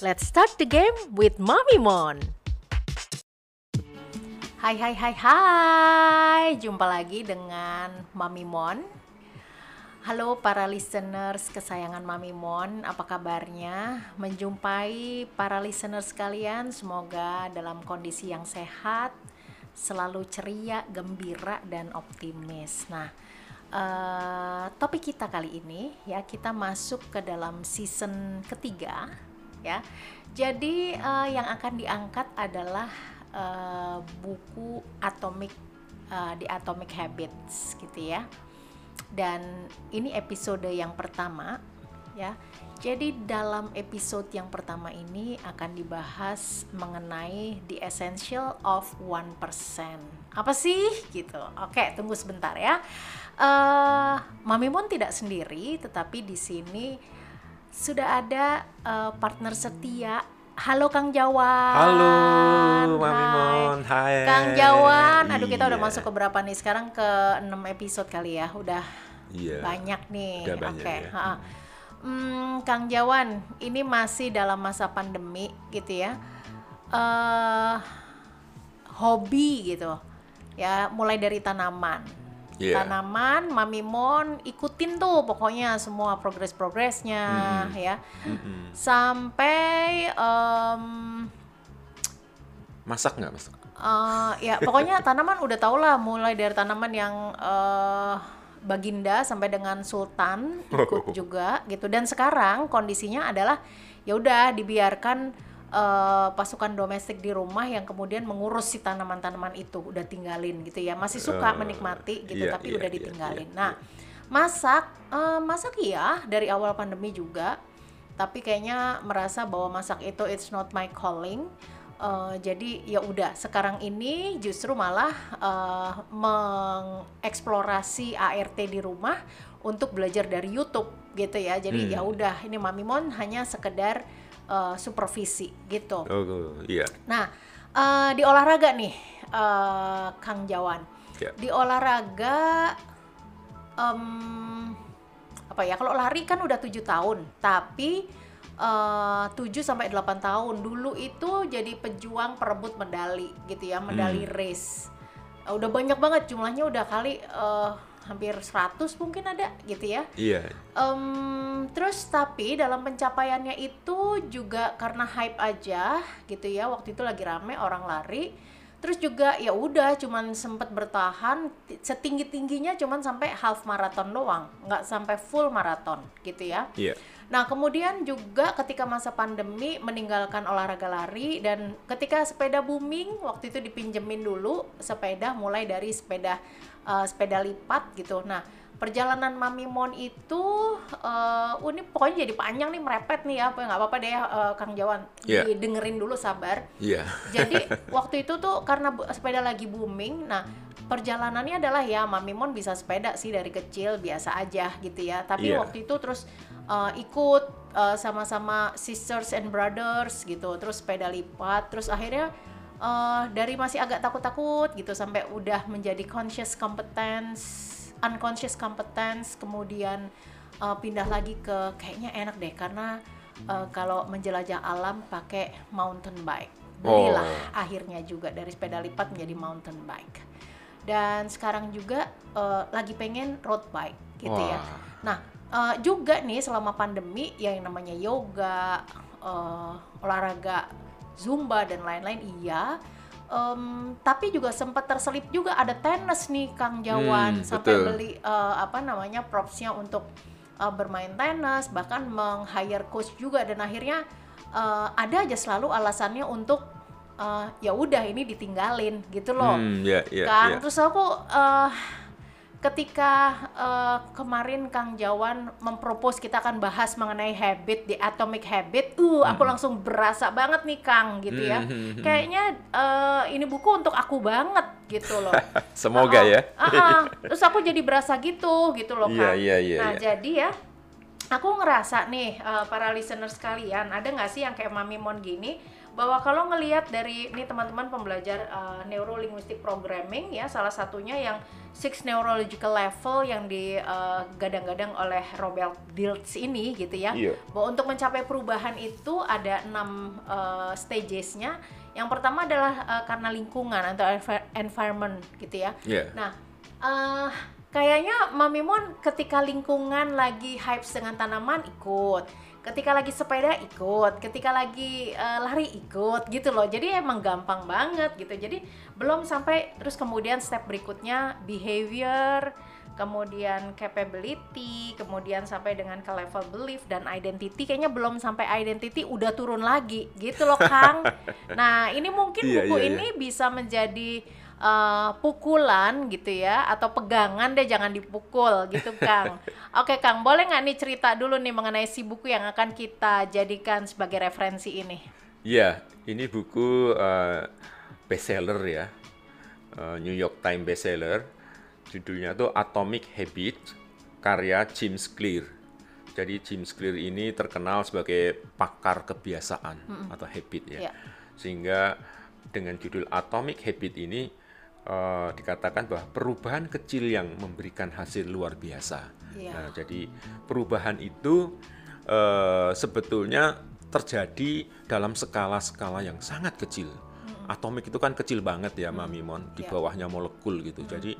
Let's start the game with Mommy Mon. Hai hai hai hai, jumpa lagi dengan Mami Mon. Halo para listeners kesayangan Mami Mon, apa kabarnya? Menjumpai para listeners sekalian, semoga dalam kondisi yang sehat, selalu ceria, gembira dan optimis. Nah, uh, topik kita kali ini ya kita masuk ke dalam season ketiga ya. Jadi uh, yang akan diangkat adalah uh, buku Atomic uh, di Atomic Habits gitu ya. Dan ini episode yang pertama ya. Jadi dalam episode yang pertama ini akan dibahas mengenai the essential of 1%. Apa sih gitu? Oke, tunggu sebentar ya. Uh, Mami Mon tidak sendiri, tetapi di sini sudah ada uh, partner setia Halo Kang Jawan. Halo Mami Mon. Hai. Kang Jawan. Aduh kita iya. udah masuk ke berapa nih? Sekarang ke 6 episode kali ya. Udah iya. banyak nih. Oke. Okay. Ya. Hmm, Kang Jawan, ini masih dalam masa pandemi gitu ya. Uh, hobi gitu. Ya, mulai dari tanaman yeah. tanaman, Mami Mon ikutin tuh pokoknya semua progres-progresnya mm. ya. Mm -hmm. Sampai um, masak nggak masak? Uh, ya pokoknya tanaman udah tau lah mulai dari tanaman yang uh, Baginda sampai dengan Sultan ikut oh. juga gitu dan sekarang kondisinya adalah ya udah dibiarkan uh, pasukan domestik di rumah yang kemudian mengurus si tanaman-tanaman itu udah tinggalin gitu ya. Masih suka uh, menikmati gitu yeah, tapi yeah, udah iya, ditinggalin. yeah, nah masak uh, masak iya dari awal pandemi juga. Tapi kayaknya merasa bahwa masak itu it's not my calling. Uh, jadi ya udah sekarang ini justru malah uh, mengeksplorasi ART di rumah untuk belajar dari YouTube gitu ya. Jadi hmm. ya udah ini Mami Mon hanya sekedar uh, supervisi gitu. Oh, oh iya. Nah uh, di olahraga nih uh, Kang Jawan, yeah. di olahraga um, apa ya? Kalau lari kan udah tujuh tahun, tapi tujuh sampai delapan tahun dulu itu jadi pejuang perebut medali gitu ya, medali hmm. race. Uh, udah banyak banget jumlahnya udah kali uh, hampir 100 mungkin ada gitu ya. Iya. Um, terus tapi dalam pencapaiannya itu juga karena hype aja gitu ya. Waktu itu lagi rame orang lari. Terus juga ya udah cuman sempet bertahan setinggi tingginya cuman sampai half marathon doang, nggak sampai full marathon gitu ya. Iya. Nah, kemudian juga ketika masa pandemi meninggalkan olahraga lari dan ketika sepeda booming waktu itu dipinjemin dulu sepeda mulai dari sepeda uh, sepeda lipat gitu. Nah, perjalanan Mami Mon itu uh, ini pokoknya jadi panjang nih merepet nih ya, apa nggak apa-apa deh uh, Kang Jawan. Yeah. Dengerin dulu sabar. Iya. Yeah. jadi waktu itu tuh karena sepeda lagi booming, nah perjalanannya adalah ya Mami Mon bisa sepeda sih dari kecil biasa aja gitu ya. Tapi yeah. waktu itu terus uh, ikut sama sama-sama sisters and brothers gitu, terus sepeda lipat, terus akhirnya uh, dari masih agak takut-takut gitu sampai udah menjadi conscious competence, unconscious competence, kemudian uh, pindah lagi ke kayaknya enak deh karena uh, kalau menjelajah alam pakai mountain bike. Belilah oh. akhirnya juga dari sepeda lipat menjadi mountain bike. Dan sekarang juga uh, lagi pengen road bike gitu ya. Wah. ya. Nah, uh, juga nih selama pandemi ya yang namanya yoga, uh, olahraga zumba dan lain-lain iya um, tapi juga sempat terselip juga ada tenis nih Kang Jawan hmm, sampai betul. beli uh, apa namanya propsnya untuk uh, bermain tenis bahkan meng-hire coach juga dan akhirnya uh, ada aja selalu alasannya untuk uh, ya udah ini ditinggalin gitu loh hmm, yeah, yeah, kan yeah. terus aku uh, ketika uh, kemarin Kang Jawan mempropos kita akan bahas mengenai habit di Atomic Habit, uh aku hmm. langsung berasa banget nih Kang gitu ya. Hmm. Kayaknya uh, ini buku untuk aku banget gitu loh. Semoga uh, ya. Uh, uh, terus aku jadi berasa gitu gitu loh iya, Kang. Yeah, yeah, yeah, nah, yeah. jadi ya aku ngerasa nih uh, para listener sekalian, ada nggak sih yang kayak Mami Mon gini? Bahwa kalau ngelihat dari ini teman-teman pembelajar uh, neuro linguistic programming ya salah satunya yang six neurological level yang digadang-gadang uh, oleh Robert Dilts ini gitu ya yeah. bahwa untuk mencapai perubahan itu ada enam uh, stagesnya yang pertama adalah uh, karena lingkungan atau environment gitu ya yeah. nah uh, kayaknya Mamimon ketika lingkungan lagi hype dengan tanaman ikut ketika lagi sepeda ikut, ketika lagi uh, lari ikut gitu loh. Jadi emang gampang banget gitu. Jadi belum sampai terus kemudian step berikutnya behavior, kemudian capability, kemudian sampai dengan ke level belief dan identity kayaknya belum sampai identity udah turun lagi gitu loh Kang. nah, ini mungkin iya, buku iya, iya. ini bisa menjadi uh, pukulan gitu ya atau pegangan deh jangan dipukul gitu Kang. Oke Kang, boleh nggak nih cerita dulu nih mengenai si buku yang akan kita jadikan sebagai referensi ini? Iya, ini buku uh, bestseller ya, uh, New York Times bestseller. Judulnya tuh Atomic Habit, karya James Clear. Jadi James Clear ini terkenal sebagai pakar kebiasaan mm -hmm. atau habit ya. Yeah. Sehingga dengan judul Atomic Habit ini uh, dikatakan bahwa perubahan kecil yang memberikan hasil luar biasa. Yeah. Nah, jadi perubahan itu uh, sebetulnya terjadi dalam skala-skala yang sangat kecil. Mm. Atomik itu kan kecil banget ya, mm. Mamimon, di iya. bawahnya molekul gitu. Mm. Jadi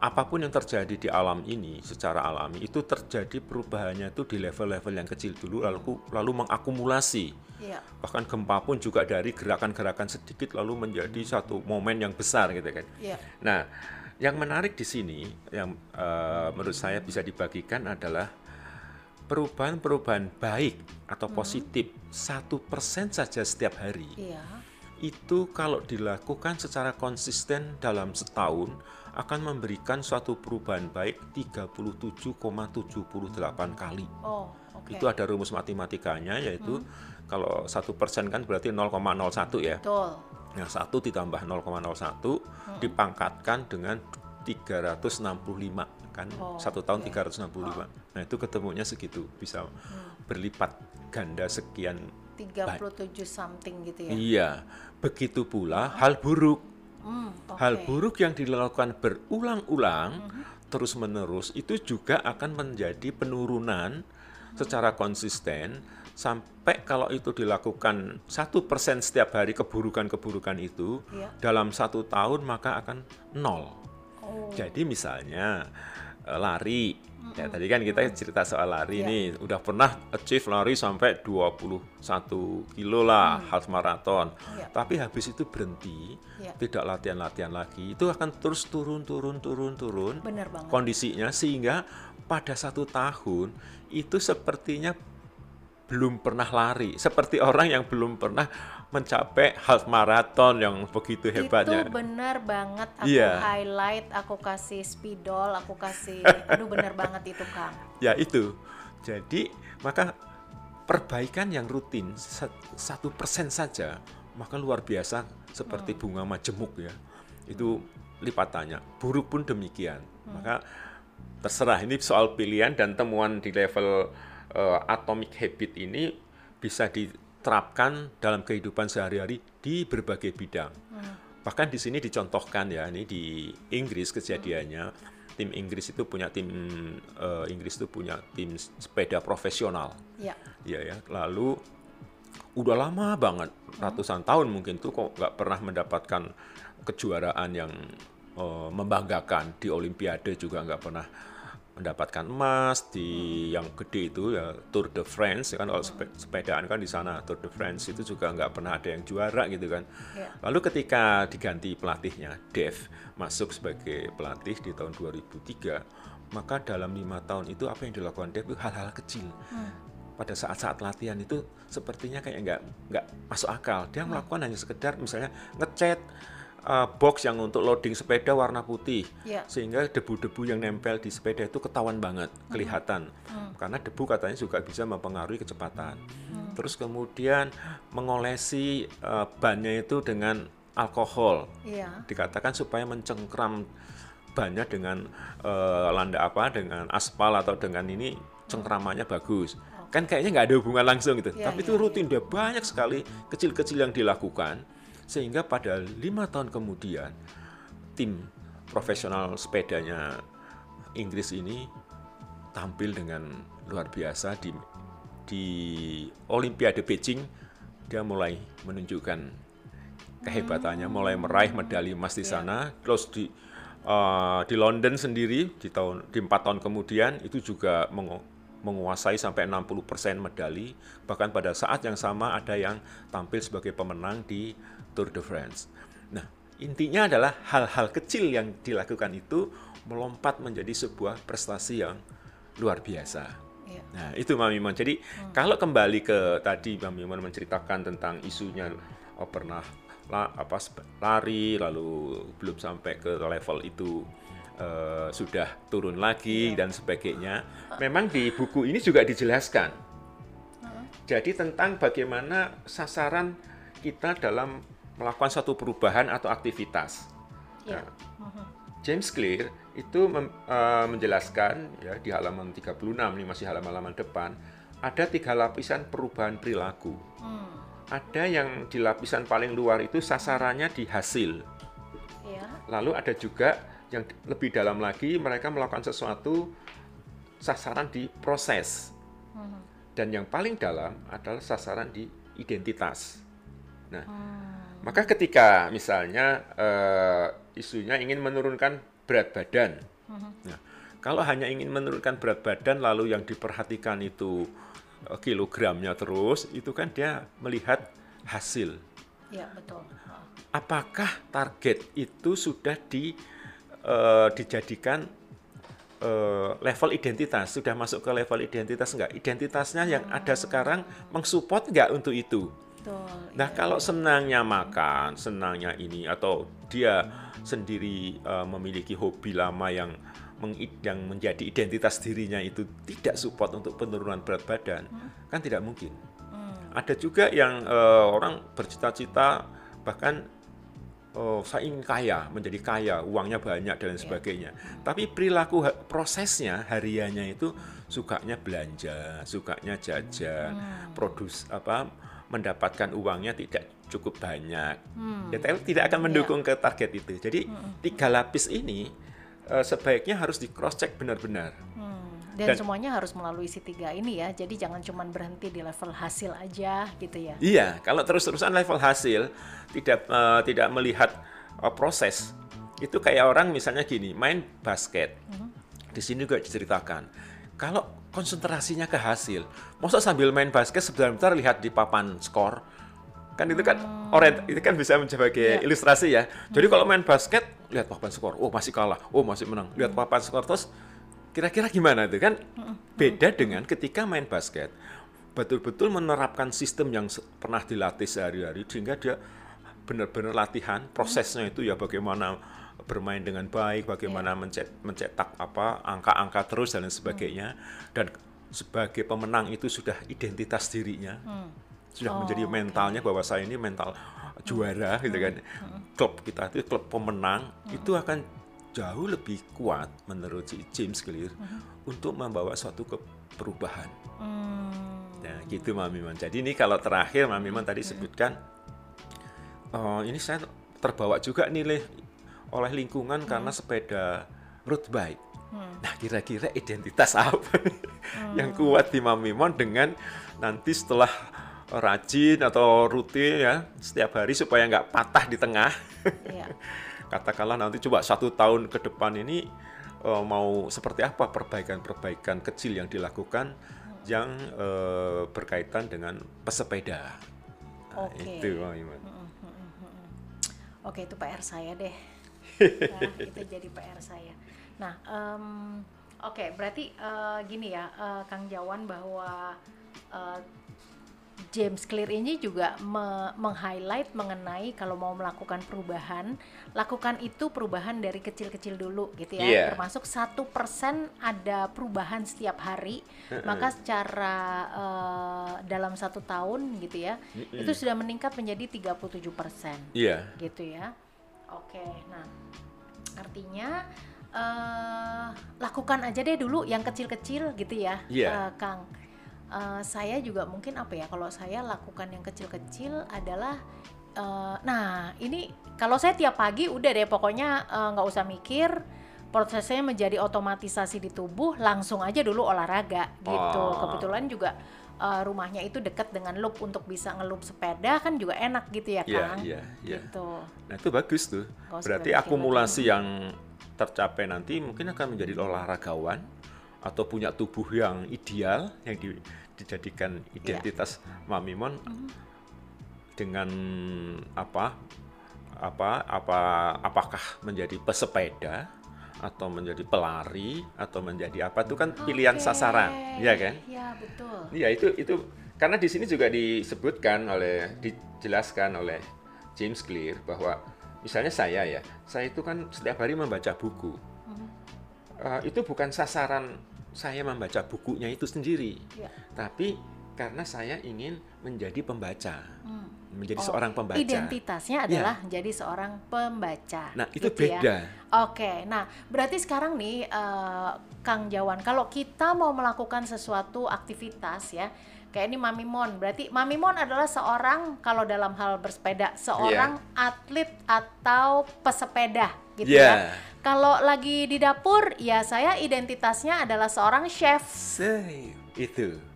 apa pun yang terjadi di alam ini secara alami itu terjadi perubahannya itu di level-level yang kecil dulu lalu lalu mengakumulasi ya. bahkan gempa pun juga dari gerakan-gerakan sedikit lalu menjadi satu momen yang besar gitu kan ya. nah yang menarik di sini yang uh, menurut saya bisa dibagikan adalah perubahan-perubahan baik atau hmm. positif satu persen saja setiap hari ya. itu kalau dilakukan secara konsisten dalam setahun akan memberikan suatu perubahan baik 37,78 kali. Oh, okay. Itu ada rumus matematikanya yaitu hmm. kalau satu persen kan berarti 0,01 ya. Betul. Nah satu ditambah 0,01 hmm. dipangkatkan dengan 365 kan oh, satu tahun okay. 365. Oh. Nah itu ketemunya segitu bisa hmm. berlipat ganda sekian 37 something gitu ya. Iya. Begitu pula hal buruk Hmm, okay. Hal buruk yang dilakukan berulang-ulang hmm. terus-menerus itu juga akan menjadi penurunan hmm. secara konsisten sampai kalau itu dilakukan satu persen setiap hari keburukan-keburukan itu yeah. dalam satu tahun maka akan nol. Oh. Jadi misalnya eh, lari Ya, tadi kan kita cerita soal lari yeah. nih, udah pernah achieve lari sampai 21 kilo lah hmm. half marathon. Yeah. Tapi habis itu berhenti, yeah. tidak latihan-latihan lagi, itu akan terus turun turun turun turun Bener banget. kondisinya sehingga pada satu tahun itu sepertinya belum pernah lari, seperti orang yang belum pernah mencapai half marathon yang begitu hebatnya. Itu benar banget aku yeah. highlight, aku kasih spidol, aku kasih aduh benar banget itu Kang. Ya itu. Jadi maka perbaikan yang rutin satu persen saja maka luar biasa seperti hmm. bunga majemuk ya. Itu lipatannya. Buruk pun demikian. Hmm. Maka terserah ini soal pilihan dan temuan di level uh, atomic habit ini bisa diterapkan dalam kehidupan sehari-hari di berbagai bidang. Hmm. Bahkan di sini dicontohkan ya, ini di Inggris kejadiannya, hmm. tim Inggris itu punya tim uh, Inggris itu punya tim sepeda profesional. Ya. Ya ya. Lalu udah lama banget, ratusan hmm. tahun mungkin tuh kok nggak pernah mendapatkan kejuaraan yang uh, membanggakan di Olimpiade juga nggak pernah mendapatkan emas di yang gede itu ya Tour de France ya kan kalau sepedaan kan di sana Tour de France itu juga nggak pernah ada yang juara gitu kan ya. lalu ketika diganti pelatihnya Dev masuk sebagai pelatih di tahun 2003 maka dalam lima tahun itu apa yang dilakukan Dev itu hal-hal kecil hmm. pada saat-saat latihan itu sepertinya kayak nggak nggak masuk akal dia hmm. melakukan hanya sekedar misalnya ngecat uh, box yang untuk loading sepeda warna putih yeah. sehingga debu-debu yang nempel di sepeda itu ketahuan banget hmm. kelihatan hmm. karena debu katanya juga bisa mempengaruhi kecepatan hmm. terus kemudian mengolesi uh, bannya itu dengan alkohol yeah. dikatakan supaya mencengkram bannya dengan uh, landa apa dengan aspal atau dengan ini cengkramannya bagus. Kan kayaknya nggak ada hubungan langsung gitu. Iya, Tapi iya, itu rutin dia banyak sekali kecil-kecil yang dilakukan sehingga pada lima tahun kemudian tim profesional sepedanya Inggris ini tampil dengan luar biasa di di Olimpiade Beijing dia mulai menunjukkan kehebatannya, mulai meraih medali emas di sana. Terus di uh, di London sendiri di tahun di empat tahun kemudian itu juga mengu- menguasai sampai 60% medali. Bahkan pada saat yang sama ada yang tampil sebagai pemenang di Tour de France. Nah, intinya adalah hal-hal kecil yang dilakukan itu melompat menjadi sebuah prestasi yang luar biasa. Iya. Nah, itu Mami Mon. Jadi, kalau kembali ke tadi Mami Mon menceritakan tentang isunya oh, pernah la- apa lari lalu belum sampai ke level itu eh, sudah turun lagi dan sebagainya. Memang di buku ini juga dijelaskan. Jadi tentang bagaimana sasaran kita dalam melakukan satu perubahan atau aktivitas. Nah, James Clear itu mem- eh, menjelaskan ya di halaman 36 ini masih halaman-halaman depan ada tiga lapisan perubahan perilaku. Hmm. Ada yang di lapisan paling luar itu sasarannya di hasil. Iya. Lalu ada juga yang lebih dalam lagi mereka melakukan sesuatu sasaran di proses. Hmm. Dan yang paling dalam adalah sasaran di identitas. Nah, Hmm. Maka ketika misalnya eh, isunya ingin menurunkan berat badan, nah, kalau hanya ingin menurunkan berat badan lalu yang diperhatikan itu eh, kilogramnya terus, itu kan dia melihat hasil. Iya, betul. Ah. Apakah target itu sudah di eh, dijadikan eh, level identitas, sudah masuk ke level identitas enggak? Identitasnya yang ada sekarang mengsupport enggak untuk itu? Betul. Nah, kalau senangnya makan, senangnya ini, atau dia sendiri uh, memiliki hobi lama yang meng- yang menjadi identitas dirinya itu tidak support untuk penurunan berat badan, kan tidak mungkin. Hmm. Ada juga yang uh, orang bercita-cita bahkan oh, saya ingin kaya, menjadi kaya, uangnya banyak dan lain sebagainya. Tapi perilaku prosesnya hariannya itu sukanya belanja, sukanya jajan, produs apa mendapatkan uangnya tidak cukup banyak. Hmm. Ya, tapi tidak akan mendukung ke target itu. Jadi tiga lapis ini eh, sebaiknya harus di cross check benar-benar. Hmm. Dan, Dan- semuanya harus melalui si tiga ini ya. Jadi jangan cuma berhenti di level hasil aja gitu ya. Iya, kalau terus-terusan level hasil tidak eh, tidak melihat eh, proses itu kayak orang misalnya gini main basket. Di sini juga diceritakan kalau konsentrasinya ke hasil, masa sambil main basket sebentar lihat di papan skor kan itu kan orient itu kan bisa sebagai Iya. ilustrasi ya. Jadi kalau main basket lihat papan skor, oh masih kalah, oh masih menang, lihat papan skor. Terus kira-kira gimana itu kan? Beda dengan ketika main basket. Betul-betul menerapkan sistem yang pernah dilatih sehari-hari sehingga dia benar-benar latihan. Prosesnya itu ya bagaimana bermain dengan baik, bagaimana mencet- mencetak apa angka-angka terus dan lain sebagainya. Dan sebagai pemenang itu sudah identitas dirinya. Sudah menjadi mentalnya bahwa saya ini mental juara gitu kan. Klub kita itu klub pemenang itu akan jauh lebih kuat menurut si James Clear untuk membawa suatu ke perubahan. Hmm. Nah, gitu Mami Man. Jadi ini kalau terakhir Mami Man tadi sebutkan, oh, ini saya terbawa juga nih oleh lingkungan karena sepeda road bike. Nah, kira-kira identitas apa nih yang kuat di Mami Mon dengan nanti setelah rajin atau rutin ya setiap hari supaya nggak patah di tengah. Iya. Katakanlah nanti coba satu tahun ke depan ini eh, mau seperti apa perbaikan-perbaikan kecil yang dilakukan yang eh, berkaitan dengan pesepeda. Nah, Oke. itu Bang Iman. Oke, itu PR saya deh. Nah, itu jadi PR saya. Nah, em, oke, berarti eh, gini ya, eh, Kang Jawan bahwa eh, James Clear ini juga me- meng-highlight mengenai kalau mau melakukan perubahan, lakukan itu perubahan dari kecil-kecil dulu gitu ya. Iya. Termasuk satu persen ada perubahan setiap hari, maka secara eh, dalam satu tahun gitu ya, itu sudah meningkat menjadi 37 persen Iya. gitu ya. Oke, nah artinya uh, lakukan aja deh dulu yang kecil-kecil gitu ya, yeah. uh, Kang. Uh, saya juga mungkin apa ya kalau saya lakukan yang kecil-kecil adalah uh, nah ini kalau saya tiap pagi udah deh pokoknya nggak uh, usah mikir prosesnya menjadi otomatisasi di tubuh langsung aja dulu olahraga gitu oh. kebetulan juga uh, rumahnya itu dekat dengan loop untuk bisa ngelup sepeda kan juga enak gitu ya iya, Kang. Iya, iya, Gitu. Nah, itu bagus tuh. Gak Berarti akumulasi yang tercapai nanti mungkin akan menjadi olahragawan atau punya tubuh yang ideal yang di, dijadikan identitas yeah. Mamimon mm -hmm. dengan apa apa apa apakah menjadi pesepeda atau menjadi pelari atau menjadi apa itu kan pilihan okay. sasaran, ya kan? Iya betul. Iya itu itu karena di sini juga disebutkan oleh dijelaskan oleh James Clear bahwa misalnya saya ya, saya itu kan setiap hari membaca buku. Hmm. Uh, itu bukan sasaran saya membaca bukunya itu sendiri, ya. tapi karena saya ingin menjadi pembaca. Hmm menjadi oh, seorang pembaca. Identitasnya ya. adalah ya. menjadi seorang pembaca. Nah, itu gitu ya. beda. Ya? Oke. Nah, berarti sekarang nih uh, Kang Jawan, kalau kita mau melakukan sesuatu aktivitas ya, kayak ini Mamimon. Berarti Mamimon adalah seorang kalau dalam hal bersepeda, seorang yeah. atlet atau pesepeda gitu yeah. ya. Kalau lagi di dapur, ya saya identitasnya adalah seorang chef. Say, itu.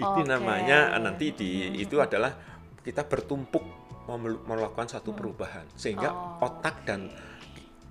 Itu okay. namanya nanti di itu adalah kita bertumpuk melakukan satu hmm. perubahan sehingga oh, otak dan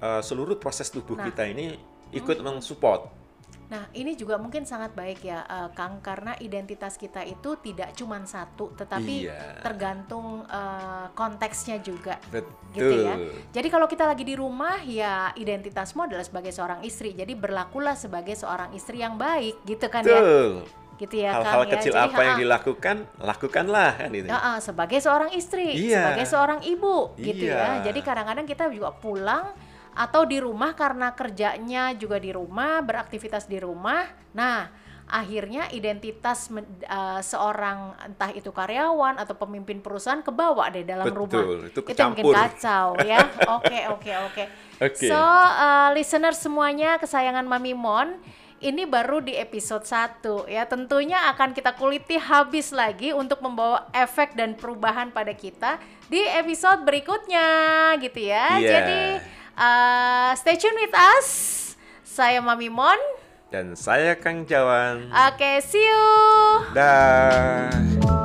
uh, seluruh proses tubuh nah, kita ini ikut hmm. mensupport. Nah, ini juga mungkin sangat baik ya, uh, Kang, karena identitas kita itu tidak cuma satu, tetapi iya. tergantung uh, konteksnya juga, Betul. gitu ya. Jadi kalau kita lagi di rumah, ya identitasmu adalah sebagai seorang istri, jadi berlakulah sebagai seorang istri yang baik, gitu kan ya. Betul. ya gitu ya hal-hal kan, kecil ya. apa yang dilakukan lakukanlah kan itu ya, sebagai seorang istri iya. sebagai seorang ibu gitu ya. Jadi kadang-kadang kita juga pulang atau di rumah karena kerjanya juga di rumah beraktivitas di rumah. Nah akhirnya identitas uh, seorang entah itu karyawan atau pemimpin perusahaan kebawa deh dalam Betul, rumah. itu, itu mungkin kacau ya. Oke oke oke. So uh, listener semuanya kesayangan Mami Mon ini baru di episode 1 ya. Tentunya akan kita kuliti habis lagi untuk membawa efek dan perubahan pada kita di episode berikutnya gitu ya. Yeah. Jadi uh, stay tune with us. Saya Mami Mon dan saya Kang Jawan. Oke, okay, see you. Dah.